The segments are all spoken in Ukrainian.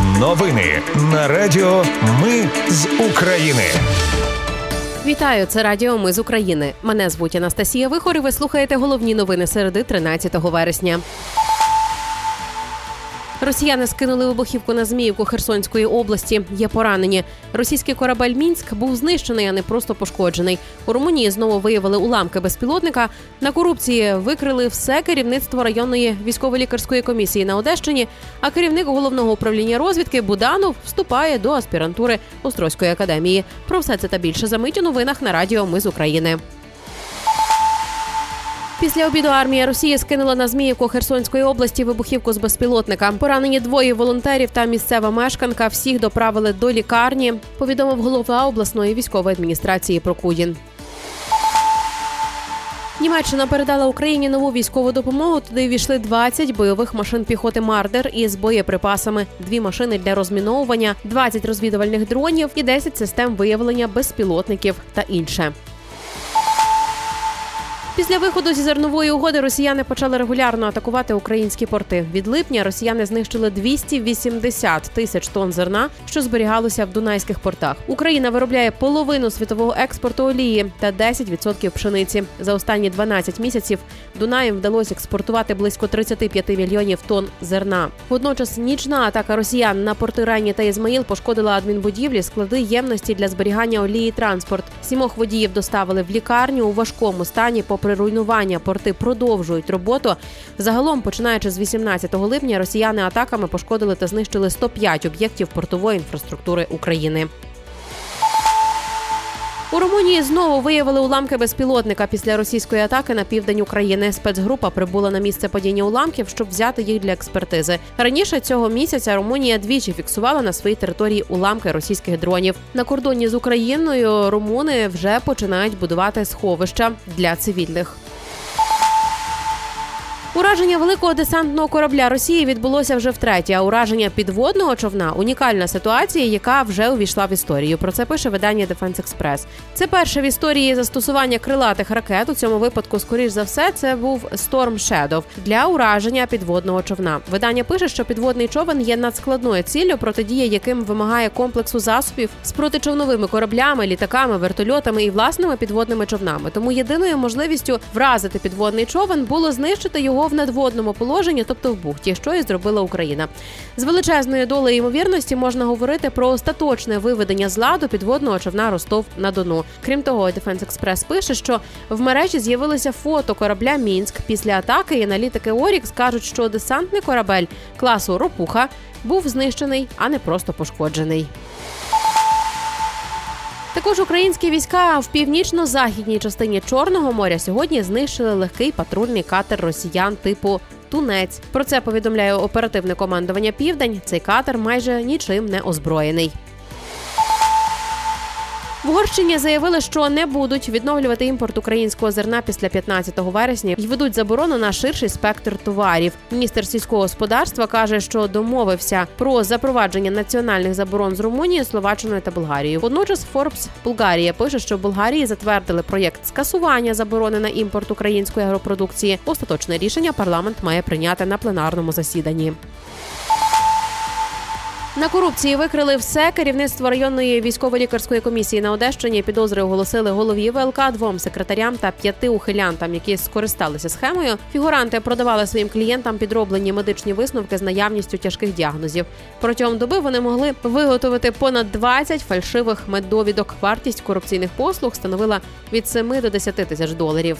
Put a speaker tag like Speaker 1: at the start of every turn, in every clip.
Speaker 1: Новини на Радіо Ми з України.
Speaker 2: Вітаю, це Радіо Ми з України. Мене звуть Анастасія Вихор і Ви слухаєте головні новини середи 13 вересня. Росіяни скинули вибухівку на Зміївку Херсонської області. Є поранені. Російський корабель Мінськ був знищений, а не просто пошкоджений. У Румунії знову виявили уламки безпілотника. На корупції викрили все керівництво районної військово-лікарської комісії на Одещині. А керівник головного управління розвідки Буданов вступає до аспірантури Острозької академії. Про все це та більше за мить у новинах на радіо Ми з України. Після обіду армія Росії скинула на Зміївку Херсонської області вибухівку з безпілотника. Поранені двоє волонтерів та місцева мешканка. Всіх доправили до лікарні. Повідомив голова обласної військової адміністрації Прокудін. Німеччина передала Україні нову військову допомогу. Туди війшли 20 бойових машин піхоти Мардер із боєприпасами, дві машини для розміновування, 20 розвідувальних дронів і 10 систем виявлення безпілотників та інше. Після виходу зі зернової угоди росіяни почали регулярно атакувати українські порти. Від липня росіяни знищили 280 тисяч тонн зерна, що зберігалося в дунайських портах. Україна виробляє половину світового експорту олії та 10% пшениці. За останні 12 місяців Дунаєм вдалося експортувати близько 35 мільйонів тонн зерна. Водночас нічна атака росіян на порти Рані та Ізмаїл пошкодила адмінбудівлі, склади ємності для зберігання олії. Транспорт сімох водіїв доставили в лікарню у важкому стані. Попри руйнування, порти продовжують роботу. Загалом, починаючи з 18 липня, росіяни атаками пошкодили та знищили 105 об'єктів портової інфраструктури України. У Румунії знову виявили уламки безпілотника після російської атаки на південь України. Спецгрупа прибула на місце падіння уламків, щоб взяти їх для експертизи. Раніше цього місяця Румунія двічі фіксувала на своїй території уламки російських дронів. На кордоні з Україною румуни вже починають будувати сховища для цивільних. Ураження великого десантного корабля Росії відбулося вже втретє. А ураження підводного човна унікальна ситуація, яка вже увійшла в історію. Про це пише видання Defense Express. Це перше в історії застосування крилатих ракет. У цьому випадку, скоріш за все, це був Storm Shadow для ураження підводного човна. Видання пише, що підводний човен є надскладною ціллю, протидія яким вимагає комплексу засобів з протичовновими кораблями, літаками, вертольотами і власними підводними човнами. Тому єдиною можливістю вразити підводний човен було знищити його в надводному положенні, тобто в бухті, що і зробила Україна. З величезною долею ймовірності можна говорити про остаточне виведення з ладу підводного човна Ростов на Дону. Крім того, Defense Express пише, що в мережі з'явилося фото корабля Мінськ після атаки. І аналітики Орікс кажуть, що десантний корабель класу Ропуха був знищений, а не просто пошкоджений. Також українські війська в північно-західній частині Чорного моря сьогодні знищили легкий патрульний катер росіян типу Тунець. Про це повідомляє оперативне командування Південь. Цей катер майже нічим не озброєний. В Угорщині заявили, що не будуть відновлювати імпорт українського зерна після 15 вересня і ведуть заборону на ширший спектр товарів. Міністр сільського господарства каже, що домовився про запровадження національних заборон з Румунією, Словаччиною та Болгарією. Водночас Forbes Болгарія пише, що в Болгарії затвердили проєкт скасування заборони на імпорт української агропродукції. Остаточне рішення парламент має прийняти на пленарному засіданні. На корупції викрили все керівництво районної військово-лікарської комісії на Одещині. Підозри оголосили голові ВЛК, двом секретарям та п'яти ухилянтам, які скористалися схемою. Фігуранти продавали своїм клієнтам підроблені медичні висновки з наявністю тяжких діагнозів. Протягом доби вони могли виготовити понад 20 фальшивих меддовідок. Вартість корупційних послуг становила від 7 до 10 тисяч доларів.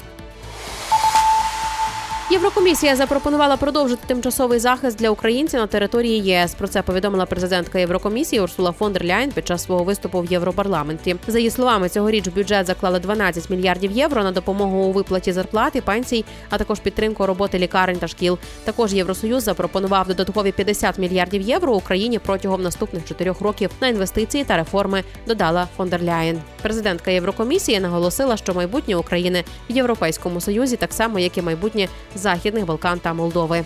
Speaker 2: Єврокомісія запропонувала продовжити тимчасовий захист для українців на території ЄС. Про це повідомила президентка Єврокомісії Урсула фон дер Ляйн під час свого виступу в Європарламенті. За її словами, цьогоріч бюджет заклали 12 мільярдів євро на допомогу у виплаті зарплати, пенсій, а також підтримку роботи лікарень та шкіл. Також Євросоюз запропонував додаткові 50 мільярдів євро Україні протягом наступних чотирьох років на інвестиції та реформи. Додала фон дер Ляєн. Президентка Єврокомісії наголосила, що майбутнє України в Європейському Союзі так само, як і майбутнє Західних Балкан та Молдови.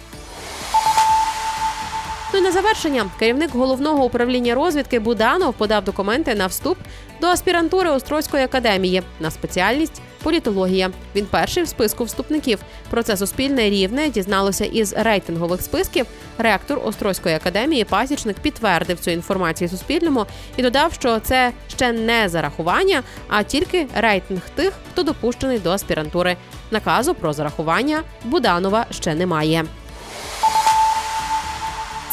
Speaker 2: Ну і на завершення керівник головного управління розвідки Буданов подав документи на вступ до аспірантури Острозької академії на спеціальність політологія. Він перший в списку вступників. Про це суспільне рівне дізналося із рейтингових списків. Ректор Острозької академії Пасічник підтвердив цю інформацію Суспільному і додав, що це ще не зарахування, а тільки рейтинг тих, хто допущений до аспірантури. Наказу про зарахування Буданова ще немає.